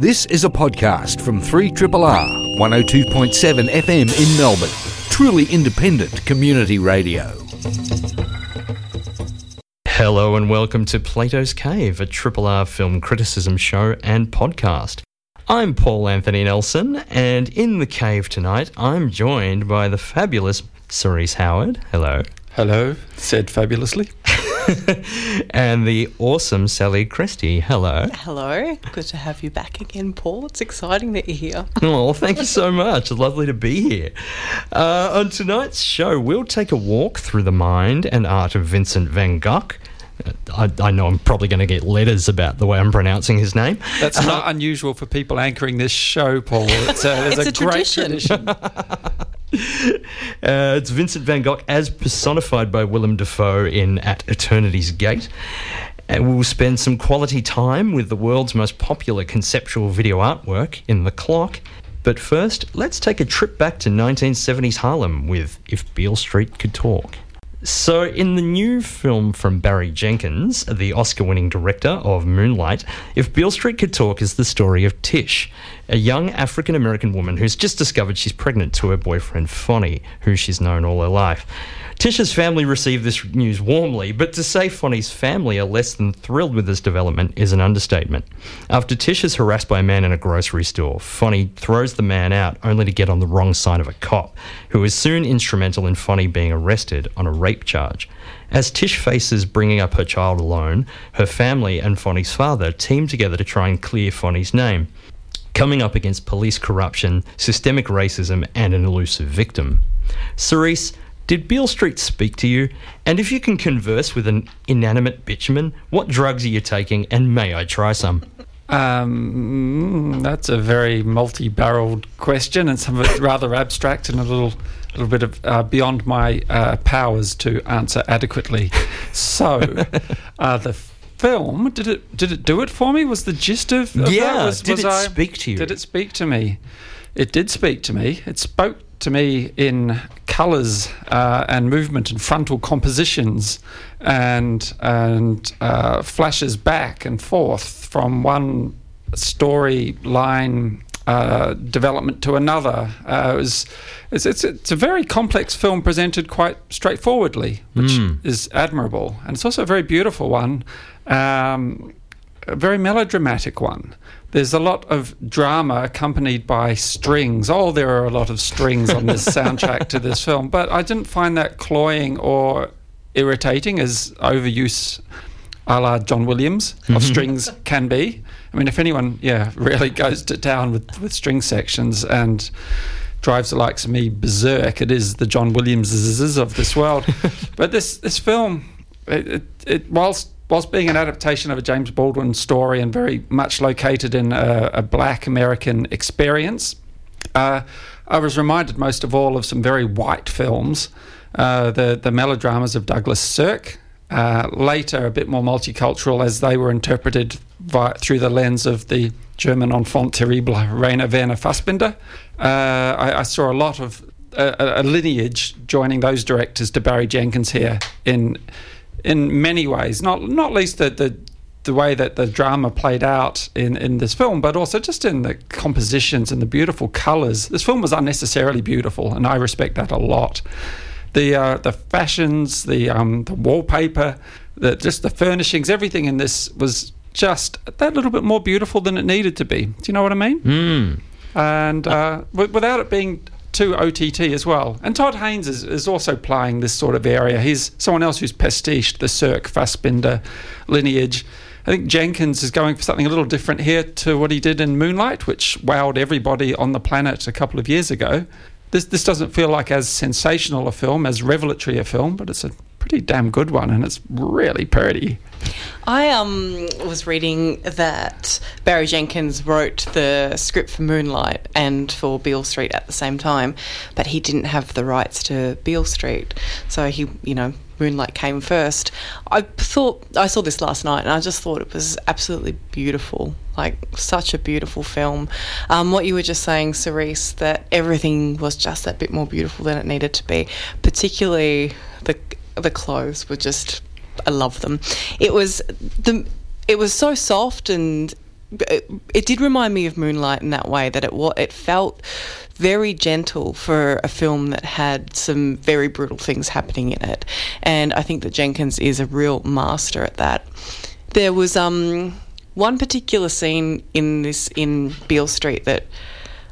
This is a podcast from 3RRR 102.7 FM in Melbourne. Truly independent community radio. Hello and welcome to Plato's Cave, a Triple R film criticism show and podcast. I'm Paul Anthony Nelson, and in the cave tonight, I'm joined by the fabulous Cerise Howard. Hello. Hello, said fabulously. and the awesome Sally Christie. Hello. Hello. Good to have you back again, Paul. It's exciting that you're here. Oh, thank you so much. It's lovely to be here. Uh, on tonight's show, we'll take a walk through the mind and art of Vincent van Gogh. I, I, know I'm probably going to get letters about the way I'm pronouncing his name. That's uh, not unusual for people anchoring this show, Paul. It's a, it's it's a, a great tradition. tradition. Uh, it's Vincent van Gogh as personified by Willem Dafoe in At Eternity's Gate. And we will spend some quality time with the world's most popular conceptual video artwork in The Clock. But first, let's take a trip back to 1970s Harlem with If Beale Street Could Talk. So, in the new film from Barry Jenkins, the Oscar winning director of Moonlight, If Beale Street Could Talk is the story of Tish, a young African American woman who's just discovered she's pregnant to her boyfriend Fonny, who she's known all her life. Tish's family received this news warmly, but to say Fonny's family are less than thrilled with this development is an understatement. After Tish is harassed by a man in a grocery store, Fonny throws the man out only to get on the wrong side of a cop, who is soon instrumental in Fonny being arrested on a rape charge. As Tish faces bringing up her child alone, her family and Fonny's father team together to try and clear Fonny's name coming up against police corruption, systemic racism, and an elusive victim. Cerise, did Beale Street speak to you? And if you can converse with an inanimate bitumen, what drugs are you taking? And may I try some? Um, that's a very multi-barreled question, and some of it rather abstract and a little, little bit of uh, beyond my uh, powers to answer adequately. So, uh, the film did it did it do it for me? Was the gist of, of Yeah, that? Was, did was it I, speak to you? Did it speak to me? It did speak to me. It spoke to me in colours uh, and movement and frontal compositions and and uh, flashes back and forth from one storyline uh, development to another. Uh, it was, it's, it's, it's a very complex film presented quite straightforwardly, which Mm. is admirable. And it's also a very beautiful one, um, a very melodramatic one. There's a lot of drama accompanied by strings. Oh, there are a lot of strings on this soundtrack to this film, but I didn't find that cloying or irritating as overuse a la John Williams of strings can be. I mean, if anyone, yeah, really goes to town with, with string sections and drives the likes of me berserk, it is the John Williamses of this world. but this this film, it, it, it whilst whilst being an adaptation of a James Baldwin story and very much located in a, a black American experience, uh, I was reminded most of all of some very white films, uh, the the melodramas of Douglas Sirk. Uh, later, a bit more multicultural as they were interpreted vi- through the lens of the German enfant terrible Rainer Werner Fassbinder. Uh, I, I saw a lot of a, a lineage joining those directors to Barry Jenkins here in in many ways, not not least the the, the way that the drama played out in, in this film, but also just in the compositions and the beautiful colours. This film was unnecessarily beautiful, and I respect that a lot. The uh, the fashions, the um, the wallpaper, the just the furnishings, everything in this was just that little bit more beautiful than it needed to be. Do you know what I mean? Mm. and uh, w- without it being too OTT as well. And Todd Haynes is, is also playing this sort of area. He's someone else who's pastiched the Sirk Fassbinder lineage. I think Jenkins is going for something a little different here to what he did in Moonlight, which wowed everybody on the planet a couple of years ago. This this doesn't feel like as sensational a film, as revelatory a film, but it's a pretty damn good one, and it's really pretty. I um was reading that Barry Jenkins wrote the script for Moonlight and for Beale Street at the same time, but he didn't have the rights to Beale Street, so he, you know, Moonlight came first. I thought I saw this last night, and I just thought it was absolutely beautiful, like such a beautiful film. Um, what you were just saying, Cerise, that everything was just that bit more beautiful than it needed to be, particularly the the clothes were just I love them. It was the it was so soft and it, it did remind me of Moonlight in that way that it it felt very gentle for a film that had some very brutal things happening in it, and I think that Jenkins is a real master at that. There was um one particular scene in this in Beale Street that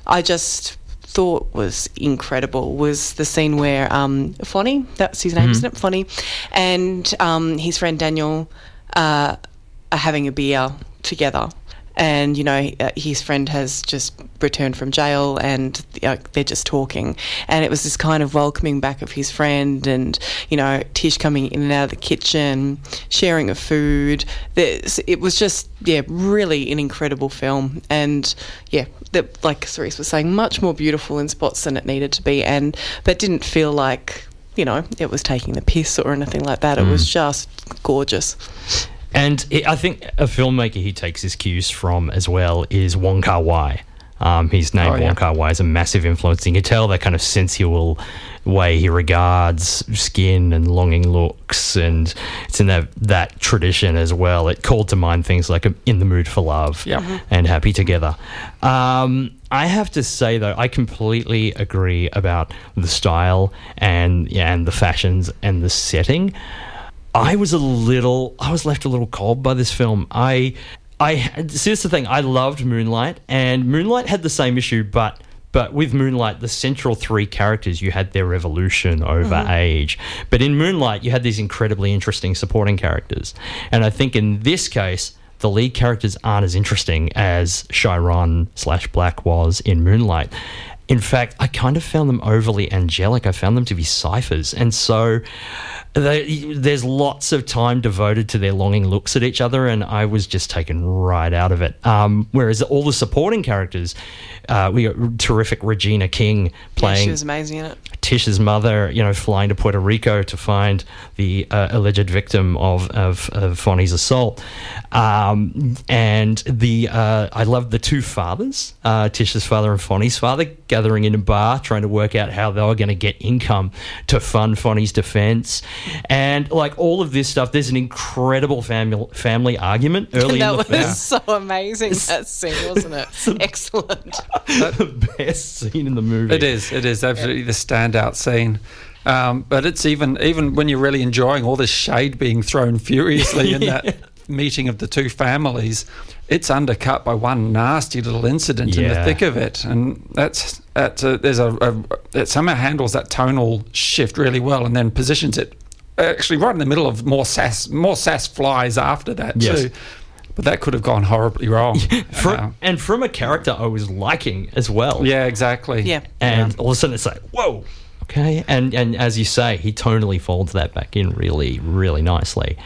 I just thought was incredible was the scene where um, Fonny, that's his name, isn't it? Fonny, and um, his friend Daniel uh, are having a beer together. And, you know, uh, his friend has just returned from jail and they're just talking. And it was this kind of welcoming back of his friend and, you know, Tish coming in and out of the kitchen, sharing of food. There's, it was just, yeah, really an incredible film. And, yeah, that, like Cerise was saying, much more beautiful in spots than it needed to be. And, but didn't feel like, you know, it was taking the piss or anything like that. It was just gorgeous. And it, I think a filmmaker he takes his cues from as well is Wong Kar Wai. Um, he's named Oh, yeah. Wong Kar Wai is a massive influence. You can tell that kind of sensual way he regards skin and longing looks, and it's in that that tradition as well. It called to mind things like "In the Mood for Love" Yeah. Mhm. and "Happy Together." Um, I have to say though, I completely agree about the style and yeah, and the fashions and the setting. I was a little, I was left a little cold by this film. I, I, see, this is the thing. I loved Moonlight, and Moonlight had the same issue, but. But with Moonlight, the central three characters, you had their evolution over mm-hmm. age. But in Moonlight, you had these incredibly interesting supporting characters. And I think in this case, the lead characters aren't as interesting as Chiron slash Black was in Moonlight. In fact, I kind of found them overly angelic. I found them to be ciphers. And so they, there's lots of time devoted to their longing looks at each other, and I was just taken right out of it. Um, whereas all the supporting characters, uh, we got terrific Regina King Yeah, playing she was amazing in it. Tish's mother, you know, flying to Puerto Rico to find the uh, alleged victim of of, of Fonny's assault, um, and the uh, I loved the two fathers, uh, Tish's father and Fonny's father, gathering in a bar trying to work out how they were going to get income to fund Fonny's defense, and like all of this stuff. There's an incredible family family argument early in that the was film. so amazing, that scene, wasn't it? Excellent. the best scene in the movie. It is. It is absolutely the standout scene. Um, but it's even even when you're really enjoying all this shade being thrown furiously in that meeting of the two families, it's undercut by one nasty little incident in the thick of it, and that's that's a, there's a, a it somehow handles that tonal shift really well, and then positions it actually right in the middle of more sass more sass flies after that Yes. too. But that could have gone horribly wrong. From, Uh, and from a character I was liking as well. yeah, exactly. Yeah. and all of a sudden it's like whoa okay and and as you say he tonally folds that back in really really nicely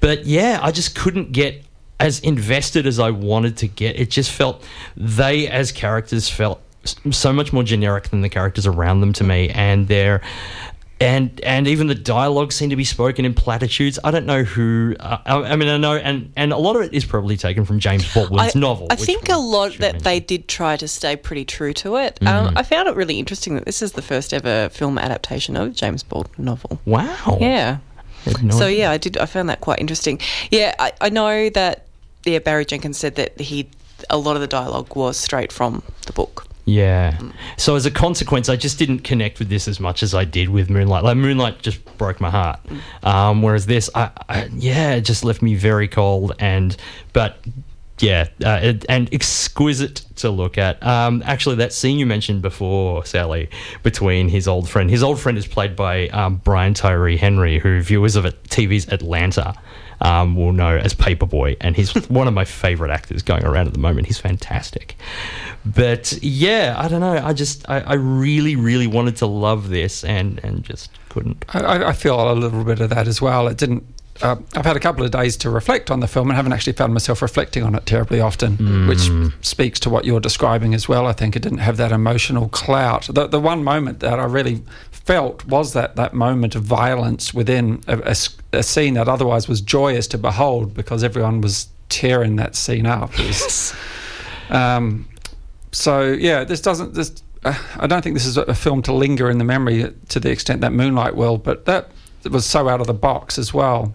but yeah i just couldn't get as invested as i wanted to get it just felt they as characters felt so much more generic than the characters around them to me and they're and and even the dialogue seemed to be spoken in platitudes. I don't know who. Uh, I, I mean, I know, and and a lot of it is probably taken from James Baldwin's I, novel. I think a lot that mention. they did try to stay pretty true to it. Mm-hmm. Um, I found it really interesting that this is the first ever film adaptation of a James Baldwin novel. Wow. Yeah. No So idea. yeah, I did. I found that quite interesting. Yeah, I, I know that. Yeah, Barry Jenkins said that he a lot of the dialogue was straight from the book. Yeah. So as a consequence, I just didn't connect with this as much as I did with Moonlight. Like Moonlight just broke my heart. Um, whereas this, I, I, yeah, it just left me very cold. And but yeah, uh, it, and exquisite to look at. Um, actually, that scene you mentioned before, Sally, between his old friend. His old friend is played by um, Brian Tyree Henry, who viewers of TV's Atlanta. Um, will know as Paperboy, and he's one of my favorite actors going around at the moment. He's fantastic. But yeah, I don't know. I just, I, I really, really wanted to love this, and and just couldn't. I- I, I feel a little bit of that as well. It didn't. Uh, I've had a couple of days to reflect on the film and haven't actually found myself reflecting on it terribly often, which speaks to what you're describing as well. I think it didn't have that emotional clout. The, the one moment that I really felt was that, that moment of violence within a scene that otherwise was joyous to behold because everyone was tearing that scene up. Was- um, so yeah, this doesn't. This uh, I don't think this is a, a film to linger in the memory to the extent that Moonlight will, but that was so out of the box as well.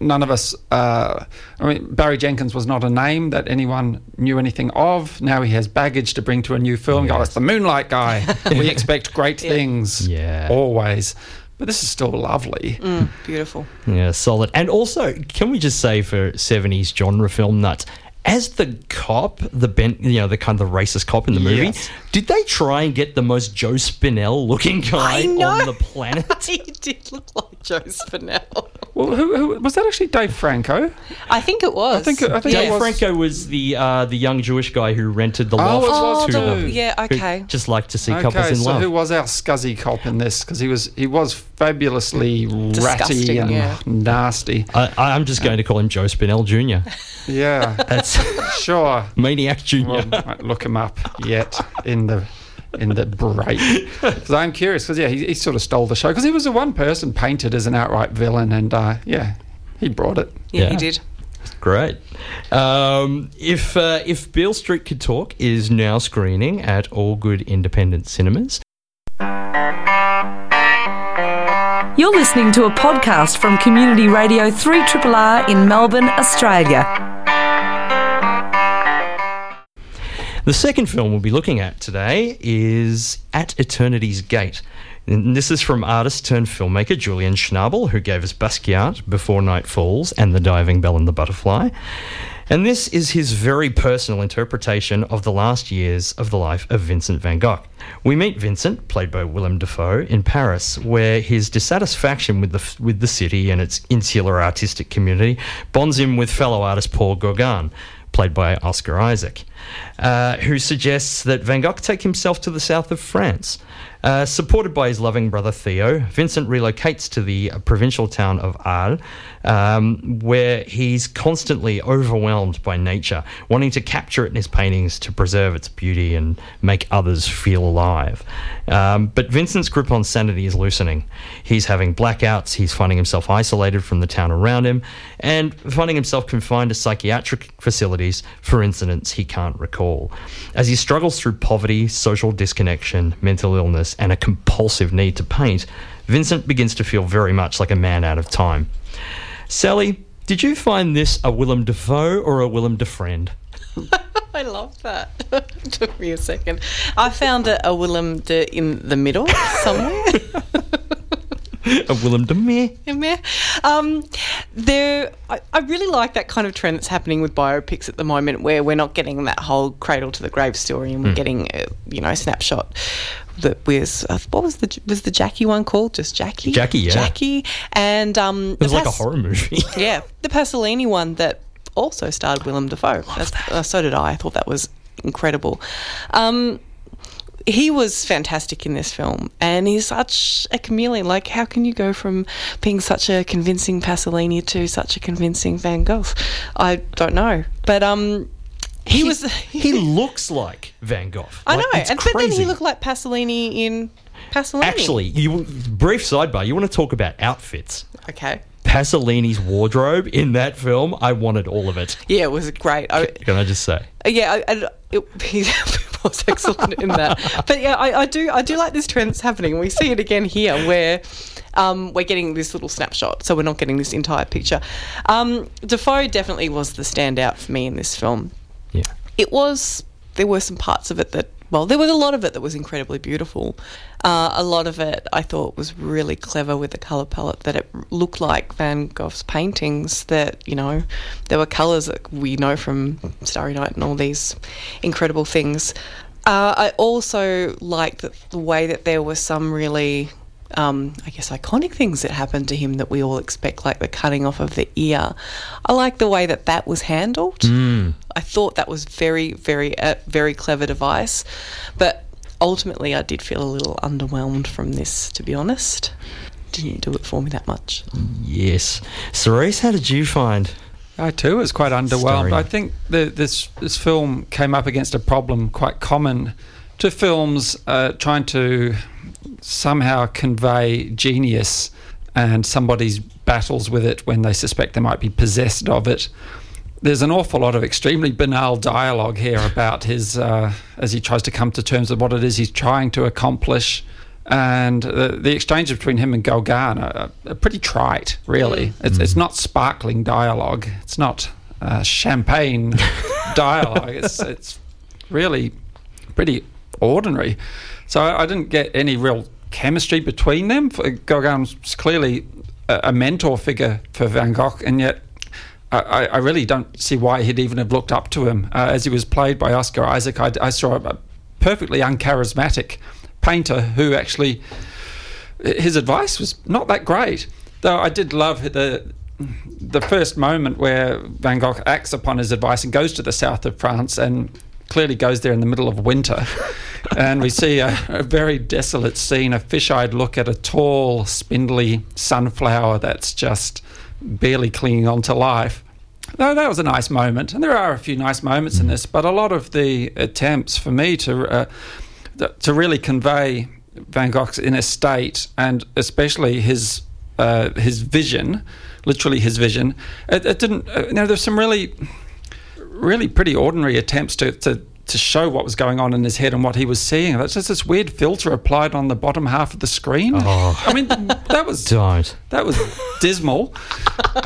None of us. Uh, I mean, Barry Jenkins was not a name that anyone knew anything of. Now he has baggage to bring to a new film. Yes. Oh, it's the Moonlight guy. we expect great things. Yeah. always. But this is still lovely. Mm, beautiful. Yeah, solid. And also, can we just say for 70s genre film nuts, as the cop, the bent, you know, the kind of the racist cop in the movie, Yes. did they try and get the most Joe Spinell looking guy on the planet? he did look like Joe Spinell. Well, who, who was that? Actually, Dave Franco. I think it was. I think. I think Dave was. Franco was the uh, the young Jewish guy who rented the Oh, loft it was to too. them. Yeah, okay. just like to see couples Okay, in so love. who was our scuzzy cop in this? Because he was he was fabulously ratty Disgusting, and yeah. nasty. I, I'm just going to call him Joe Spinell Jr. Yeah, That's sure. Maniac Jr. Well, might look him up yet in the in the break. Because I'm curious. Because yeah, he, he sort of stole the show. Because he was the one person painted as an outright villain, and uh, yeah, he brought it. Yeah, Yeah. he did. Great. Um, if uh, if Beale Street Could Talk is now screening at all good independent cinemas. You're listening to a podcast from Community Radio 3RRR in Melbourne, Australia. The second film we'll be looking at today is At Eternity's Gate. And this is from artist turned filmmaker Julian Schnabel, who gave us Basquiat, Before Night Falls, and The Diving Bell and the Butterfly. And this is his very personal interpretation of the last years of the life of Vincent van Gogh. We meet Vincent, played by Willem Dafoe, in Paris, where his dissatisfaction with the, with the city and its insular artistic community bonds him with fellow artist Paul Gauguin, played by Oscar Isaac, uh, who suggests that Van Gogh take himself to the south of France. Uh, supported by his loving brother Theo, Vincent relocates to the provincial town of Arles, um, where he's constantly overwhelmed by nature, wanting to capture it in his paintings to preserve its beauty and make others feel alive. Um, but Vincent's grip on sanity is loosening. He's having blackouts, he's finding himself isolated from the town around him, and finding himself confined to psychiatric facilities for incidents he can't recall. As he struggles through poverty, social disconnection, mental illness, and a compulsive need to paint, Vincent begins to feel very much like a man out of time. Sally, did you find this a Willem Dafoe or a Willem Defriend? I love that. Took me a second. I found a, a Willem de in the middle somewhere. A Willem de Meh? in there. Um, there, I, I really like that kind of trend that's happening with biopics at the moment, where we're not getting that whole cradle to the grave story, and we're getting, a, you know, snapshot that was uh, what was the was the Jackie one called? Just Jackie. Jackie, yeah. Jackie, and um, It was like a horror movie. yeah, the Pasolini one that also starred Willem Dafoe. Uh, so did I. I thought that was incredible. Um, he was fantastic in this film, and he's such a chameleon. Like, how can you go from being such a convincing Pasolini to such a convincing Van Gogh? I don't know, but um, he, was. he looks like Van Gogh. I Like, know, it's and but then he looked like Pasolini in Pasolini. Actually, you brief sidebar. You want to talk about outfits? okay, Pasolini's wardrobe in that film, I wanted all of it. yeah, it was great. I, Can I just say? Yeah, I, I, it, he was excellent in that. But yeah, I, I do I do like this trend that's happening. We see it again here, where um, we're getting this little snapshot, so we're not getting this entire picture. Um, Dafoe definitely was the standout for me in this film. Yeah. It was there were some parts of it that well, there was a lot of it that was incredibly beautiful. Uh, a lot of it I thought was really clever with the color palette. That it looked like Van Gogh's paintings. That you know, there were colors that we know from Starry Night and all these incredible things. Uh, I also liked the way that there were some really um, I guess, iconic things that happened to him that we all expect, like the cutting off of the ear. I like the way that that was handled. I thought that was very, very, a very clever device. But ultimately, I did feel a little underwhelmed from this, to be honest. Didn't do it for me that much. Yes. Cerise, how did you find? I too was quite underwhelmed. Story. I think the, this this film came up against a problem quite common to films uh, trying to somehow convey genius and somebody's battles with it when they suspect they might be possessed of it. There's an awful lot of extremely banal dialogue here about his uh, as he tries to come to terms with what it is he's trying to accomplish. And the, the exchange between him and Gauguin are, are pretty trite, really. It's, it's not sparkling dialogue. It's not uh, champagne dialogue. It's, it's really pretty ordinary. So I, didn't get any real chemistry between them. For- Gauguin was clearly a, a mentor figure for Van Gogh, and yet I, I I really don't see why he'd even have looked up to him. Uh, as he was played by Oscar Isaac, I, I saw a perfectly uncharismatic painter who actually his advice was not that great. Though I did love the the first moment where Van Gogh acts upon his advice and goes to the south of France and clearly goes there in the middle of winter. and we see a, a very desolate scene, a fish-eyed look at a tall, spindly sunflower that's just barely clinging on to life. No, that was a nice moment, and there are a few nice moments in this, but a lot of the attempts for me to uh, to really convey Van Gogh's inner state and especially his uh, his vision, literally his vision, it, it didn't. Uh, you know, there's some really really pretty ordinary attempts to, to to show what was going on in his head and what he was seeing. That's just this weird filter applied on the bottom half of the screen. Oh. I mean, that was Don't. that was dismal.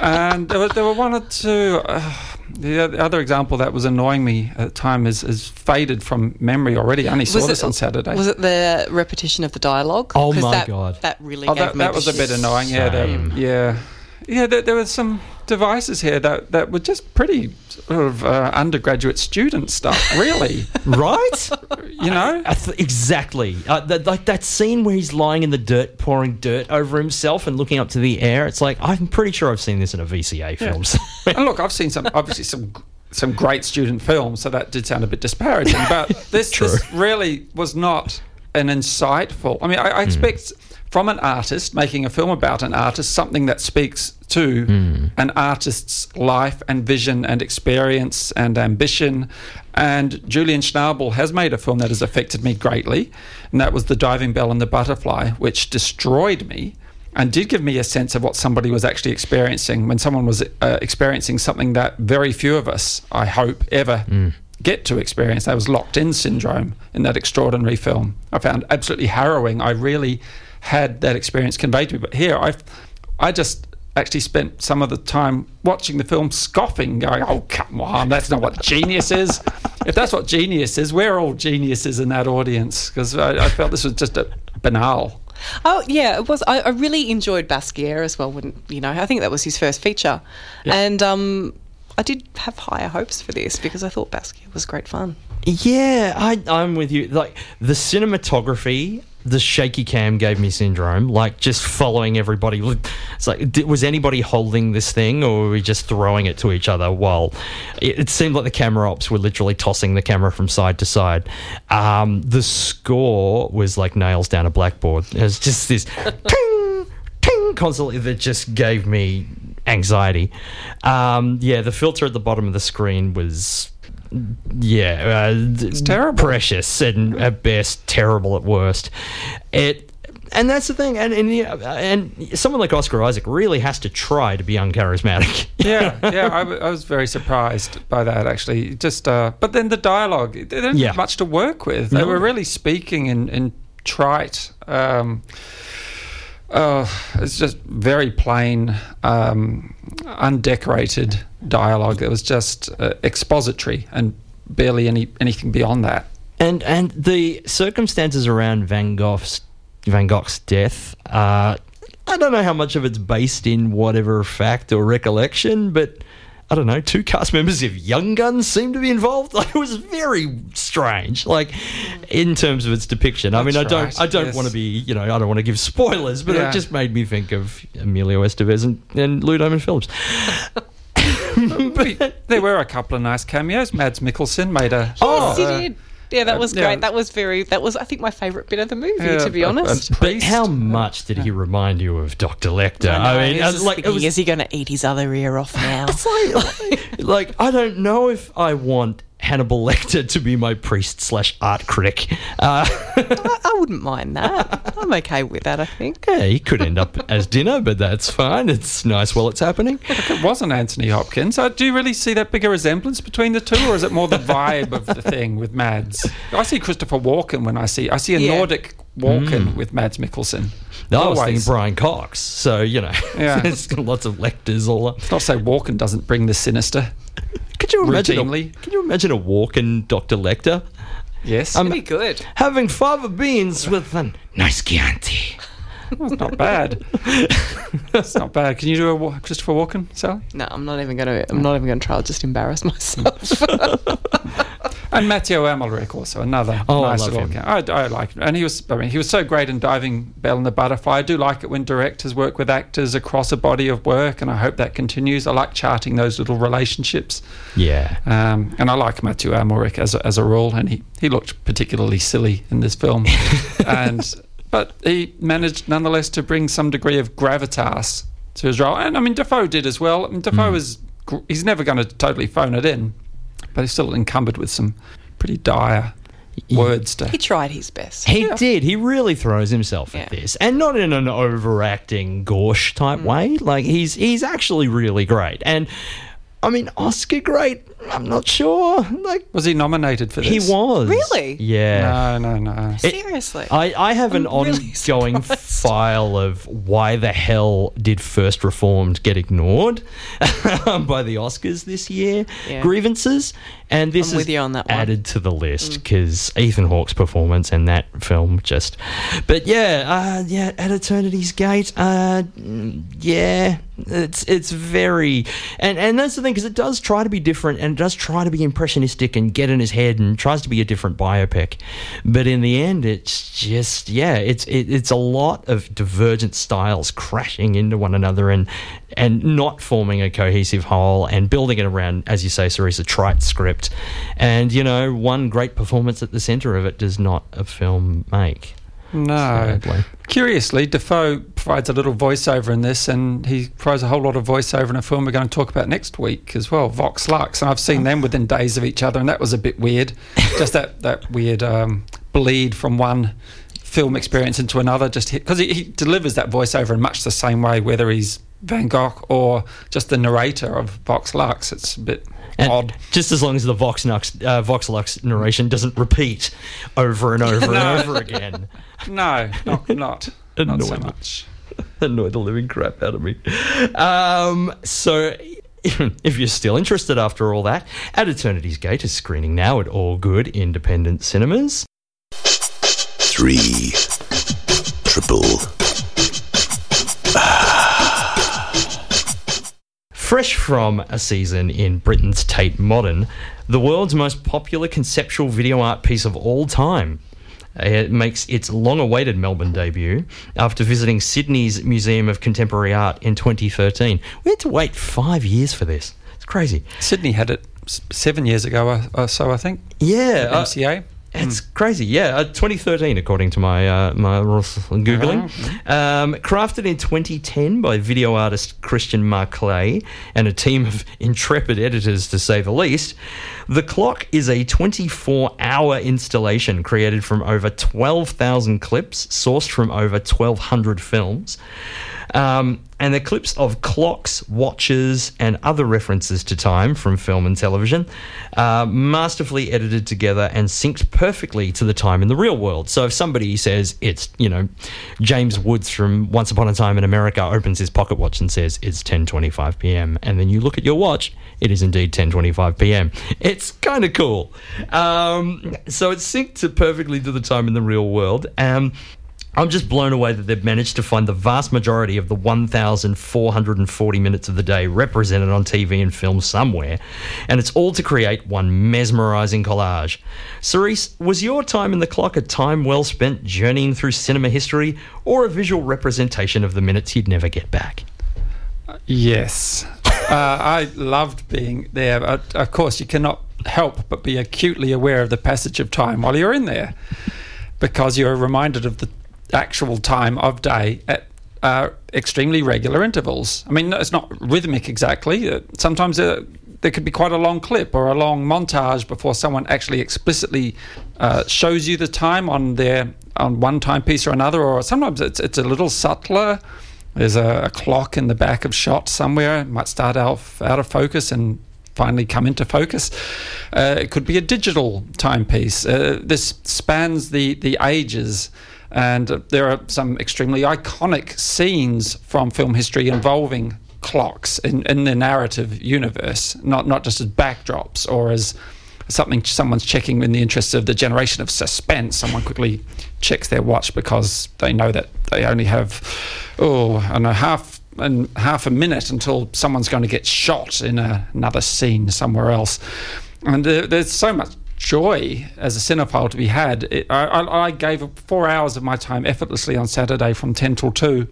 and there were, there were one or two. Uh, the other example that was annoying me at the time is, is faded from memory already. I only saw this on Saturday. Was it the repetition of the dialogue? Oh 'Cause my that, God. That really Oh, gave that, me that was a bit annoying. Yeah, there, yeah, yeah. There, there were some devices here that, that were just pretty sort of uh, undergraduate student stuff. Really, Right? you know. I th- exactly. Uh, that, like that scene where he's lying in the dirt, pouring dirt over himself and looking up to the air. It's like I'm pretty sure I've seen this in a VCA film. and look, I've seen some obviously some some great student films, so that did sound a bit disparaging. But this, this really was not an insightful. I mean, I, I hmm. expect from an artist making a film about an artist something that speaks to hmm. an artist's life and vision and experience and ambition. And Julian Schnabel has made a film that has affected me greatly, and that was The Diving Bell and the Butterfly, which destroyed me and did give me a sense of what somebody was actually experiencing when someone was uh, experiencing something that very few of us, I hope, ever hmm. Get to experience. That was locked in syndrome in that extraordinary film. I found absolutely harrowing. I really had that experience conveyed to me. But here, I, I just actually spent some of the time watching the film scoffing, going, "Oh come on, that's not what genius is." if that's what genius is, we're all geniuses in that audience because I, I felt this was just a banal. Oh yeah, it was. I, I really enjoyed Basquiat as well. When you know, I think that was his first feature, and um, I did have higher hopes for this because I thought Basquiat was great fun. Yeah, I, I'm with you. Like the cinematography, the shaky cam gave me syndrome. Like just following everybody. It's like, did, was anybody holding this thing, or were we just throwing it to each other? While it, it seemed like the camera ops were literally tossing the camera from side to side. Um, the score was like nails down a blackboard. It was just this ting, ting constantly that just gave me anxiety. Um, yeah, the filter at the bottom of the screen was yeah, uh, it's terrible. precious and at best terrible at worst. It and that's the thing, and and, yeah, and someone like Oscar Isaac really has to try to be uncharismatic. yeah, yeah, I, w- I was very surprised by that actually. Just, uh, but then the dialogue, they didn't Yeah. have much to work with. They No. were really speaking in, in trite. Um, uh, it's just very plain, um, undecorated dialogue. It was just uh, expository and barely any anything beyond that. And and the circumstances around Van Gogh's Van Gogh's death, uh, I don't know how much of it's based in whatever fact or recollection, but I don't know. Two cast members of Young Guns seem to be involved. Like it was very strange. Like in terms of its depiction. I mean, I don't right, I don't yes. want to be you know I don't want to give spoilers, but Yeah. it just made me think of Emilio Estevez and, and Lou Diamond Phillips. We- there were a couple of nice cameos. Mads Mikkelsen made a. Yes, he uh, did. Yeah, that was yeah. great. That was very. That was, I think, my favourite bit of the movie. Yeah, to be a- a honest. But how much did he remind you of Doctor Lecter? I, I mean, I was like like, it was is he going to eat his other ear off now? It's like, like, I don't know if I want Hannibal Lecter to be my priest slash art critic. Uh, I, I wouldn't mind that. I'm okay with that. I think. yeah, he could end up as dinner, but that's fine. It's nice while it's happening. If It wasn't Anthony Hopkins. Uh, do you really see that bigger resemblance between the two, or is it more the vibe of the thing with Mads? I see Christopher Walken when I see I see a Yeah. Nordic Walken with Mads Mikkelsen. I was thinking Brian Cox. So, you know, Yeah. there's lots of lectors all up. Not to say Walken doesn't bring the sinister. Could you imagine? A, can you imagine a walk-in Dr. Lecter Yes, Um, Pretty good. having fava beans with an nice Chianti? That's not bad. That's not bad. Can you do a Wa- Christopher Walken, Sally? No, I'm not even gonna. I'm not even gonna try. I'll just embarrass myself. And Mathieu Amalric also another Oh, I nice love little. him. I, I like and he was. I mean, he was so great in Diving Bell and the Butterfly. I do like it when directors work with actors across a body of work, and I hope that continues. I like charting those little relationships, Yeah. um, and I like Mathieu Amalric as a, as a rule, and he he looked particularly silly in this film, and but he managed nonetheless to bring some degree of gravitas to his role, and I mean Dafoe did as well. I mean Dafoe is he's never going to totally phone it in, but he's still encumbered with some pretty dire words to. he tried his best. He did. He really throws himself at this, and not in an overacting gauche type mm. way. Like he's he's actually really great, and I mean Oscar great. I'm not sure. Like Was he nominated for this? he was Really? Yeah. No, no, no. Seriously. I, I have an I'm really ongoing surprised. file of why the hell did First Reformed get ignored by the Oscars this year? Yeah. Grievances. And this I'm is with you on that one. Mm. added to the list because Ethan Hawke's performance in that film just. But yeah, uh, yeah, at Eternity's Gate, uh, mm, yeah, it's it's very and and that's the thing because it does try to be different and it does try to be impressionistic and get in his head and tries to be a different biopic, but in the end, it's just yeah, it's it, it's a lot of divergent styles crashing into one another and and not forming a cohesive whole and building it around, as you say, Cerise, a trite script. And, you know, one great performance at the centre of it does not a film make. No. Sadly. Curiously, Dafoe provides a little voiceover in this, and he provides a whole lot of voiceover in a film we're going to talk about next week as well, Vox Lux. And I've seen them within days of each other, and that was a bit weird. Just that, that weird um, bleed from one film experience into another, just because he, he delivers that voiceover in much the same way, whether he's Van Gogh or just the narrator of Vox Lux. It's a bit And odd. just as long as the Vox Lux, uh, Vox Lux narration doesn't repeat over and over No. and over again. No, not, not, not so much. annoy the living crap out of me. Um, so, if you're still interested after all that, At Eternity's Gate is screening now at all good independent cinemas. Three. Triple. Fresh from a season in Britain's Tate Modern, the world's most popular conceptual video art piece of all time. It makes its long awaited Melbourne debut after visiting Sydney's Museum of Contemporary Art in 2013. We had to wait five years for this. It's crazy. Sydney had it seven years ago or, so, I think. Yeah. uh, It's crazy, yeah. Uh, 2013, according to my uh, my googling. Um, crafted in 2010 by video artist Christian Marclay and a team of intrepid editors, to say the least. The clock is a 24-hour installation created from over 12,000 clips, sourced from over 1,200 films. Um, and the clips of clocks, watches, and other references to time from film and television, uh, masterfully edited together and synced perfectly to the time in the real world. So if somebody says it's, you know, James Woods from Once Upon a Time in America opens his pocket watch and says it's 10:25 p.m. and then you look at your watch, it is indeed 10:25 p.m. It's kind of cool. Um, so it's synced to perfectly to the time in the real world. Um, I'm just blown away that they've managed to find the vast majority of the 1,440 minutes of the day represented on TV and film somewhere, and it's all to create one mesmerising collage. Cerise, was your time in the clock a time well spent journeying through cinema history, or a visual representation of the minutes you'd never get back? Yes. uh, I loved being there. But of course, you cannot help but be acutely aware of the passage of time while you're in there because you're reminded of the actual time of day at uh, extremely regular intervals. I mean, it's not rhythmic exactly. Uh, sometimes uh, there could be quite a long clip or a long montage before someone actually explicitly uh, shows you the time on their on one timepiece or another. Or sometimes it's it's a little subtler. There's a, a clock in the back of shot somewhere. It might start out out of focus and finally come into focus. Uh, it could be a digital timepiece. Uh, this spans the the ages. And there are some extremely iconic scenes from film history involving clocks in, in the narrative universe, not, not just as backdrops or as something someone's checking in the interest of the generation of suspense. Someone quickly checks their watch because they know that they only have, oh, I know, half and half a minute until someone's going to get shot in a, another scene somewhere else. And uh, there's so much joy as a cinephile to be had. It, I, I, gave four hours of my time effortlessly on Saturday from 10 till 2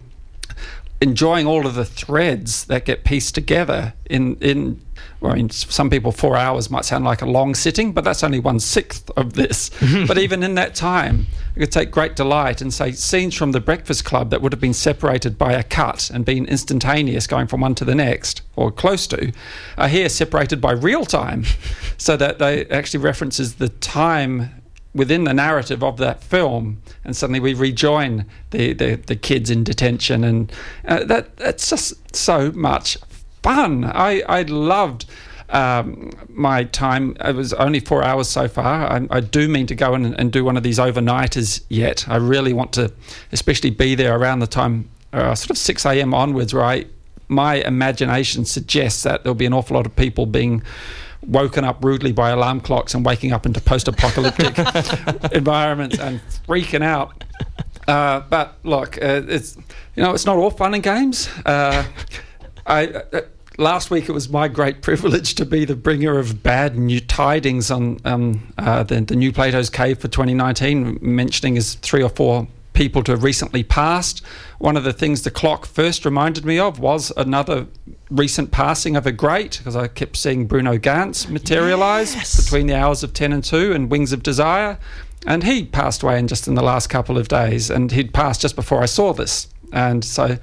enjoying all of the threads that get pieced together in in well, I mean, some people four hours might sound like a long sitting, but that's only one sixth of this. but even in that time, I could take great delight and say scenes from the Breakfast Club that would have been separated by a cut and been instantaneous, going from one to the next or close to, are here separated by real time, so that they actually references the time within the narrative of that film, and suddenly we rejoin the, the, the kids in detention, and uh, that that's just so much fun. I I loved. Um, my time it was only four hours so far. I, I do mean to go and, and do one of these overnighters yet. I really want to, especially be there around the time, uh, sort of six a.m. onwards, where I my imagination suggests that there'll be an awful lot of people being woken up rudely by alarm clocks and waking up into post-apocalyptic environments and freaking out. Uh, but look, uh, it's you know it's not all fun and games. Uh, I. Uh, last week it was my great privilege to be the bringer of bad new tidings on um, uh, the, the new Plato's Cave for 2019, mentioning as three or four people to have recently passed. One of the things the clock first reminded me of was another recent passing of a great, because I kept seeing Bruno Ganz materialise Yes. between the hours of 10 and 2 and Wings of Desire. And he passed away in just in the last couple of days, and he'd passed just before I saw this. And so,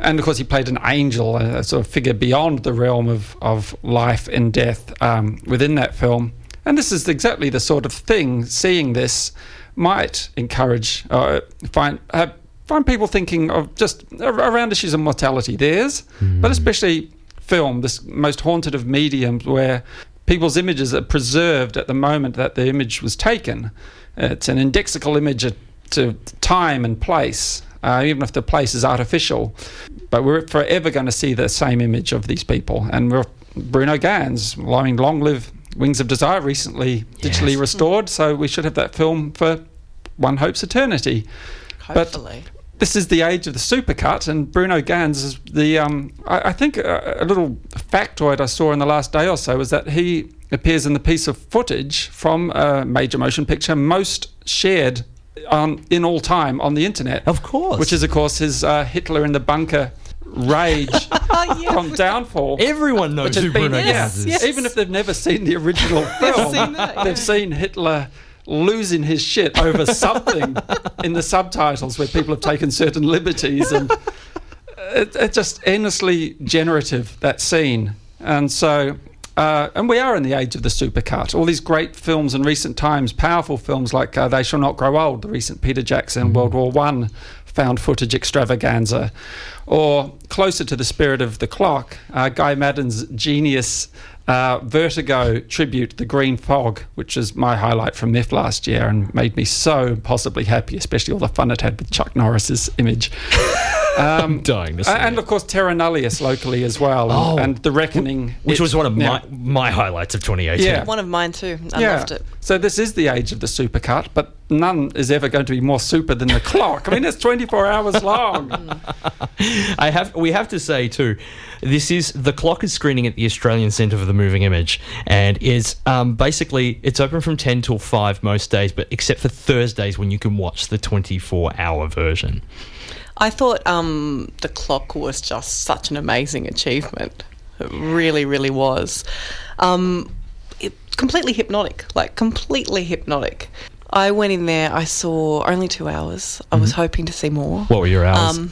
and of course, he played an angel, a sort of figure beyond the realm of, of life and death um, within that film. And this is exactly the sort of thing, seeing this might encourage, uh, find, uh, find people thinking of just around issues of mortality, theirs, but especially film, this most haunted of mediums where people's images are preserved at the moment that the image was taken. It's an indexical image to time and place, uh, even if the place is artificial. But we're forever going to see the same image of these people. And we're Bruno Ganz, I mean, long live Wings of Desire, recently digitally Yes. restored. So we should have that film for one hopes eternity. But- Hopefully. This is the age of the supercut, and Bruno Ganz is the. Um, I, I think a, a little factoid I saw in the last day or so was that he appears in the piece of footage from a major motion picture most shared on, in all time on the internet. Of course. Which is, of course, his uh, Hitler in the bunker rage from Downfall. Everyone knows who Bruno yeah, Ganz is. yes. even if they've never seen the original film, seen that, they've seen Hitler losing his shit over something in the subtitles where people have taken certain liberties and it, it's just endlessly generative that scene and so uh, and we are in the age of the supercut. All these great films in recent times, powerful films like uh, They Shall Not Grow Old, the recent Peter Jackson World War One found footage extravaganza, or closer to the spirit of the clock, uh, Guy Maddin's genius uh, Vertigo tribute, The Green Fog, which is my highlight from MIFF last year and made me so impossibly happy, especially all the fun it had with Chuck Norris's image. Um, dying to see and it. of course Terra Nullius locally as well, and, Oh. and The Reckoning, Which It- was one of now- my my highlights of 2018. Yeah. One of mine too. I loved it. So this is the age of the supercut, but none is ever going to be more super than the clock. I mean, it's 24 hours long. I have we have to say too, this is the clock is screening at the Australian Centre for the Moving Image, and is um, basically it's open from ten till five most days, but except for Thursdays when you can watch the twenty four hour version. I thought um, the clock was just such an amazing achievement. It really, really was. Um, it, completely hypnotic, like completely hypnotic. I went in there. I saw only two hours. I was hoping to see more. What were your hours? Um,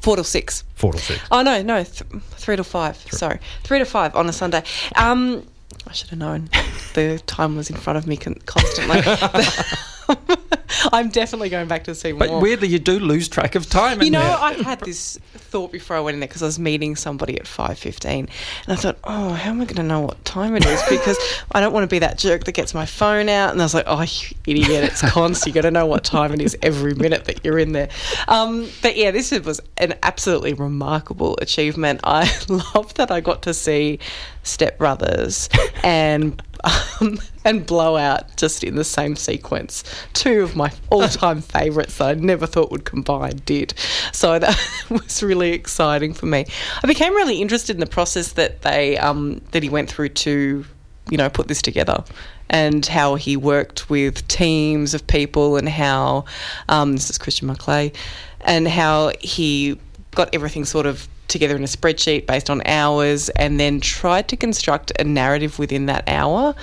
four till six. Four till six. Oh no, no, th- three to five. Sorry, three to five on a Sunday. Um, I should have known. The time was in front of me con- constantly. I'm definitely going back to see But weirdly, you do lose track of time. You know, there. I had this thought before I went in there because I was meeting somebody at five fifteen, and I thought, oh, how am I going to know what time it is? Because I don't want to be that jerk that gets my phone out. And I was like, oh, you idiot, it's cons. You got to know what time it is every minute that you're in there. Um, but yeah, this was an absolutely remarkable achievement. I love that I got to see Step Brothers and. Um, and Blowout just in the same sequence. Two of my all time favourites that I never thought would combine did. So that was really exciting for me. I became really interested in the process that they um, that he went through to, you know, put this together. And how he worked with teams of people, and how um, this is Christian Marclay, and how he got everything sort of together in a spreadsheet based on hours and then tried to construct a narrative within that hour,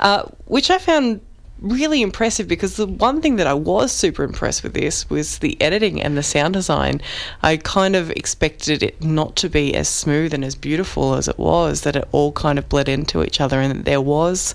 uh, which I found really impressive because the one thing that I was super impressed with this was the editing and the sound design. I kind of expected it not to be as smooth and as beautiful as it was, that it all kind of bled into each other and that there was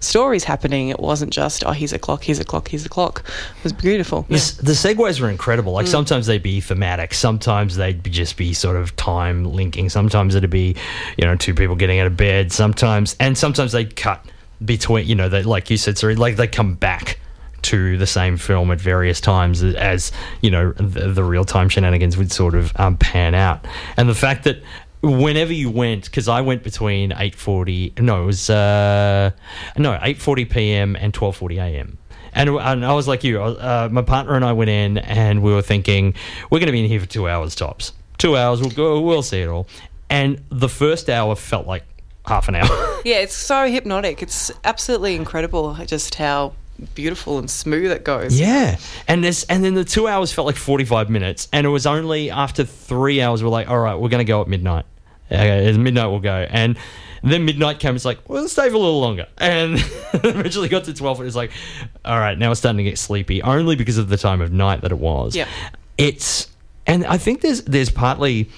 stories happening. It wasn't just, oh, here's a clock, here's a clock, here's a clock. It was beautiful. The, s- the segues were incredible. Mm. Like sometimes they'd be thematic, sometimes they'd just be sort of time linking. Sometimes it'd be, you know, two people getting out of bed. Sometimes and sometimes they'd cut between. You know, they like you said, sorry, like they come back to the same film at various times as, as you know the, the real time shenanigans would sort of um, pan out. And the fact that whenever you went because i went between 8.40 no it was uh, no 8.40 p.m and 12.40 a.m and, and I was like you. Uh, my partner and I went in, and we were thinking we're going to be in here for two hours tops. Two hours, we'll go, we'll see it all. And the first hour felt like half an hour. Yeah, it's so hypnotic. It's absolutely incredible just how beautiful and smooth it goes. yeah, and this, and then the two hours felt like forty-five minutes, and it was only after three hours we're like, all right, we're to go at midnight. Okay, at midnight we'll go, and then midnight came. It's like, well, let's stay for a little longer, and eventually got to twelve. And it's like, all right, now we're starting to get sleepy, only because of the time of night that it was. Yeah. it's and I think there's there's partly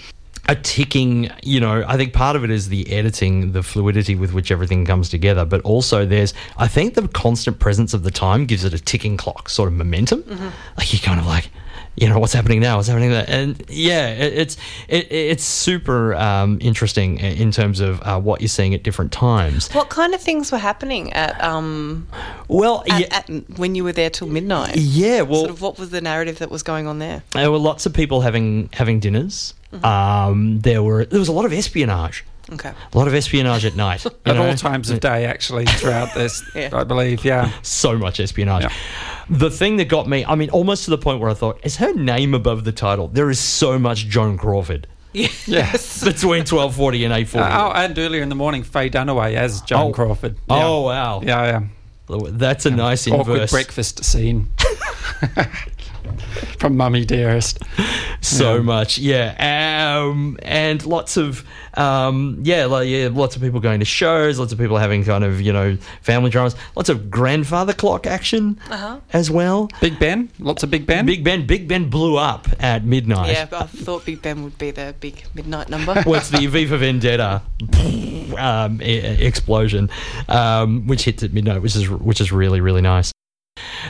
a ticking you know i think part of it is the editing the fluidity with which everything comes together but also there's i think the constant presence of the time gives it a ticking clock sort of momentum. Mm-hmm. Like you're kind of like you know what's happening now what's happening there and yeah it, it's it, it's super um, interesting in terms of uh, what you're seeing at different times What kind of things were happening at um well at, yeah, at, when you were there till midnight? yeah well Sort of what was the narrative that was going on there? there were lots of people having having dinners Mm-hmm. um, there were there was a lot of espionage Okay. a lot of espionage at night. at know? all times of day, actually, throughout this, Yeah. I believe. Yeah. So much espionage. Yeah. The thing that got me, I mean, almost to the point where I thought, is her name above the title? There is so much Joan Crawford Yes. between 1240 and 840. Uh, oh, and earlier in the morning, Faye Dunaway as Joan Oh. Crawford. Oh, wow. Yeah, yeah. That's a nice Awkward inverse. breakfast scene. From Mommie Dearest. so Yeah. much, yeah, um, and lots of, um, yeah, like, yeah, lots of people going to shows, lots of people having kind of you know family dramas, lots of grandfather clock action Uh-huh. as well. Big Ben. Lots of Big Ben. Big Ben, Big Ben blew up at midnight. Yeah, but I thought Big Ben would be the big midnight number. Well, it's the V for Vendetta um, e- explosion, um, which hits at midnight, which is which is really really nice.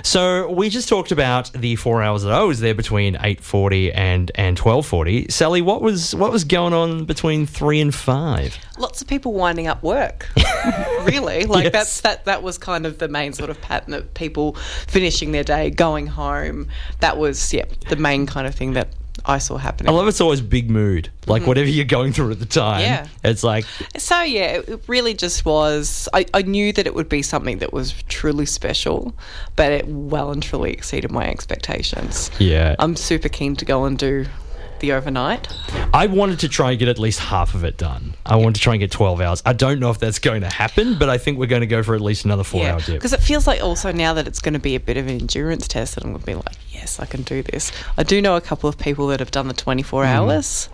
So we just talked about the four hours that I was there between eight forty and and twelve forty. Sally, what was what was going on between three and five? Lots of people winding up work. really, like Yes. that's that. That was kind of the main sort of pattern of people finishing their day, going home. That was yeah, the main kind of thing that I saw happening. I love it's always big mood, like mm-hmm. whatever you're going through at the time. Yeah. it's like So yeah, it it really just was. I, I knew that it would be something that was truly special, but it well and truly exceeded my expectations. yeah. I'm super keen to go and do the overnight. I wanted to try and get at least half of it done. I wanted to try and get twelve hours. I don't know if that's going to happen, but I think we're going to go for at least another four yeah, hour dip. because it feels like also now that it's going to be a bit of an endurance test, that I'm going to be like, yes, I can do this. I do know a couple of people that have done the 24 Mm-hmm. hours.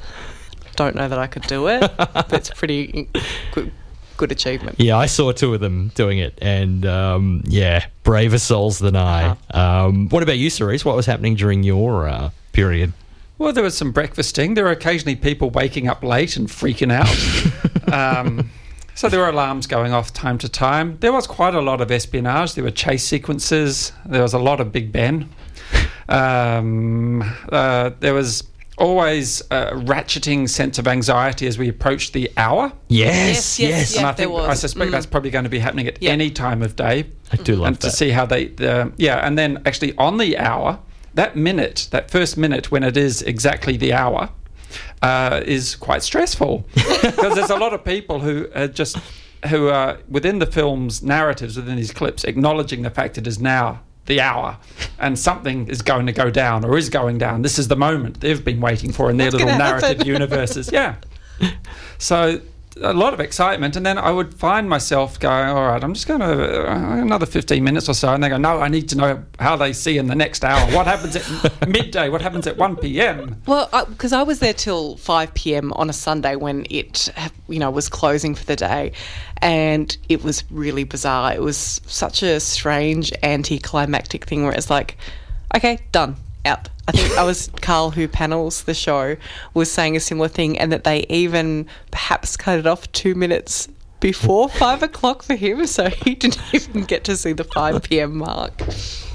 Don't know that I could do it. but it's pretty good, good achievement. Yeah, I saw two of them doing it, and um, yeah, braver souls than I. Um, what about you, Cerise? What was happening during your uh, period? Well, there was some breakfasting. There were occasionally people waking up late and freaking out. um, so there were alarms going off time to time. There was quite a lot of espionage. There were chase sequences. There was a lot of Big Ben. Um, uh, there was always a ratcheting sense of anxiety as we approached the hour. Yes, Yes, yes, yes. and I there think I suspect Mm. that's probably going to be happening at Yeah. any time of day. I do love and to see how they, uh, yeah, and then actually on the hour, that minute, that first minute when it is exactly the hour, uh, is quite stressful because there's a lot of people who are just who are within the film's narratives, within these clips, acknowledging the fact it is now the hour and something is going to go down or is going down. This is the moment they've been waiting for in their What's little narrative universes. Yeah. So a lot of excitement, and then I would find myself going, "All right, I'm just going to uh, another 15 minutes or so," and they go, "No, I need to know how they see in the next hour. What happens at midday? What happens at 1 p.m.?" Well, because I, was there till 5 p.m. on a Sunday when it, you know, was closing for the day, and it was really bizarre. It was such a strange anticlimactic thing where it's like, okay, done, out. I think I was Carl who panels the show was saying a similar thing, and that they even perhaps cut it off two minutes before five o'clock for him, so he didn't even get to see the 5 p.m. mark.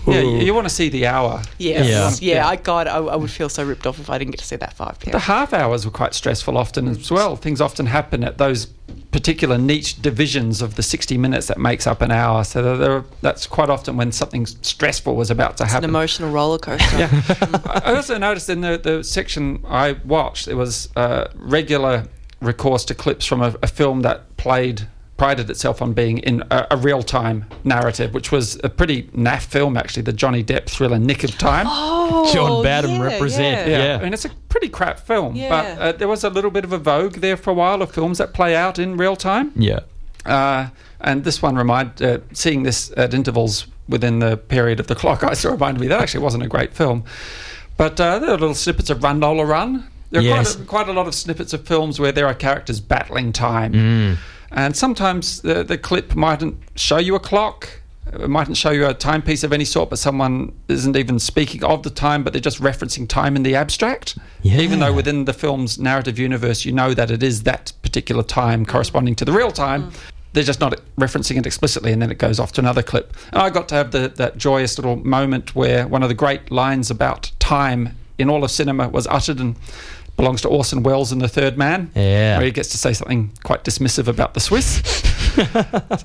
Yeah, you, you want to see the hour. Yes. Yeah. Yeah, I God, I, I would feel so ripped off if I didn't get to see that 5 p.m. The half hours were quite stressful often as well. Things often happen at those particular niche divisions of the 60 minutes that makes up an hour. So there, there, that's quite often when something stressful was about to It's an happen. emotional roller coaster. Yeah. I I also noticed in the, the section I watched, there was uh, regular recourse to clips from a, a film that played prided itself on being in a, a real time narrative, which was a pretty naff film actually, the Johnny Depp thriller Nick of Time. Oh, John Badham yeah, represent. yeah. Yeah. I mean, it's a pretty crap film, Yeah. but uh, there was a little bit of a vogue there for a while of films that play out in real time. Yeah. Uh, and this one remind uh, seeing this at intervals within the period of the clock, I saw reminded me that actually wasn't a great film. But uh, there are little snippets of Run Lola Run. There are Yes. quite, a, quite a lot of snippets of films where there are characters battling time. Mm. And sometimes the, the clip mightn't show you a clock, it mightn't show you a timepiece of any sort, but someone isn't even speaking of the time, but they're just referencing time in the abstract. Even though within the film's narrative universe, you know that it is that particular time corresponding to the real time. Mm. They're just not referencing it explicitly, and then it goes off to another clip. And I got to have the, that joyous little moment where one of the great lines about time in all of cinema was uttered and belongs to Orson Welles in The Third Man Yeah. where he gets to say something quite dismissive about the Swiss. so,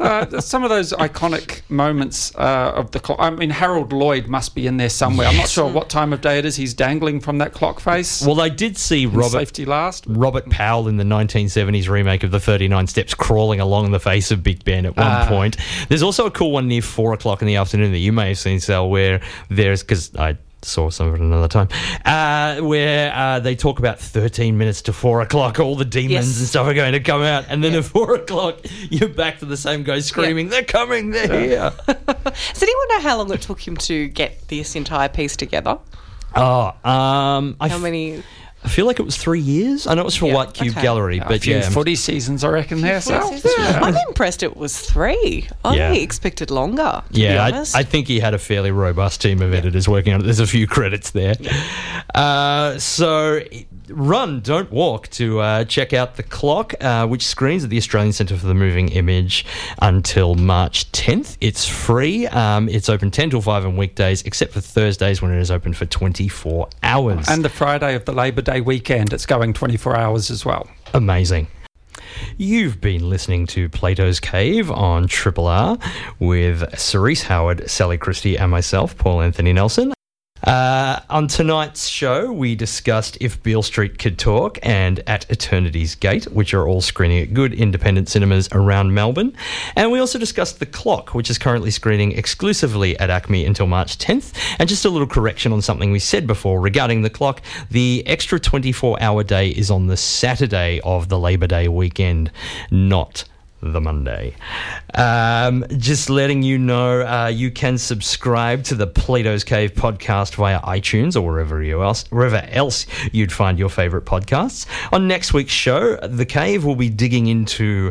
uh, some of those iconic moments uh, of the clock. I mean, Harold Lloyd must be in there somewhere. I'm not sure what time of day it is. He's dangling from that clock face. Well, they did see Robert safety last. Robert Powell in the 1970s remake of the 39 Steps crawling along the face of Big Ben at one Ah. point. There's also a cool one near four o'clock in the afternoon that you may have seen, Sal, where there's because I saw some of it another time, uh, where uh, they talk about 13 minutes to four o'clock. All the demons Yes. and stuff are going to come out, and then at four o'clock, you're back to the same guy screaming, "They're coming! They're here!" Does anyone know how long it took him to get this entire piece together? oh, um, I, How f- many? I feel like it was three years. I know it was for Yeah, White Cube okay. Gallery, A but few yeah, footy seasons, I reckon, there. So, I'm impressed it was three. I Yeah. expected longer. To Yeah, be I, honest. I think he had a fairly robust team of editors working on it. There's a few credits there. Uh, so, run, don't walk to uh, check out The Clock, uh, which screens at the Australian Centre for the Moving Image until March 10th. It's free. Um, it's open 10 till 5 on weekdays, except for Thursdays when it is open for 24 hours. and the Friday of the Labor Day weekend, it's going 24 hours as well. Amazing. You've been listening to Plato's Cave on Triple R with Cerise Howard, Sally Christie, and myself, Paul Anthony Nelson. Uh, on tonight's show, we discussed If Beale Street Could Talk and At Eternity's Gate, which are all screening at good independent cinemas around Melbourne. And we also discussed The Clock, which is currently screening exclusively at ACMI until March 10th. And just a little correction on something we said before regarding The Clock the extra 24 hour day is on the Saturday of the Labor Day weekend, not the Monday. Um, just letting you know, uh, you can subscribe to the Plato's Cave podcast via iTunes or wherever you else, wherever else you'd find your favorite podcasts. On next week's show, the Cave will be digging into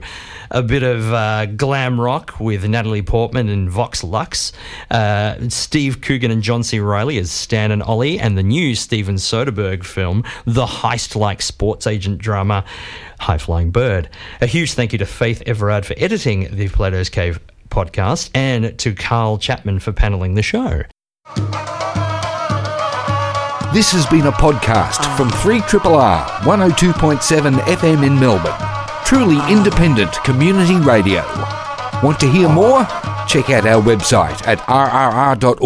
a bit of uh, glam rock with Natalie Portman and Vox Lux, uh, Steve Coogan and John C. Reilly as Stan and Ollie, and the new Steven Soderbergh film, the heist-like sports agent drama. High Flying Bird. A huge thank you to Faith Everard for editing the Plato's Cave podcast and to Carl Chapman for paneling the show. This has been a podcast from 3RRR 102.7 FM in Melbourne. Truly independent community radio. Want to hear more? Check out our website at rrr.org.au.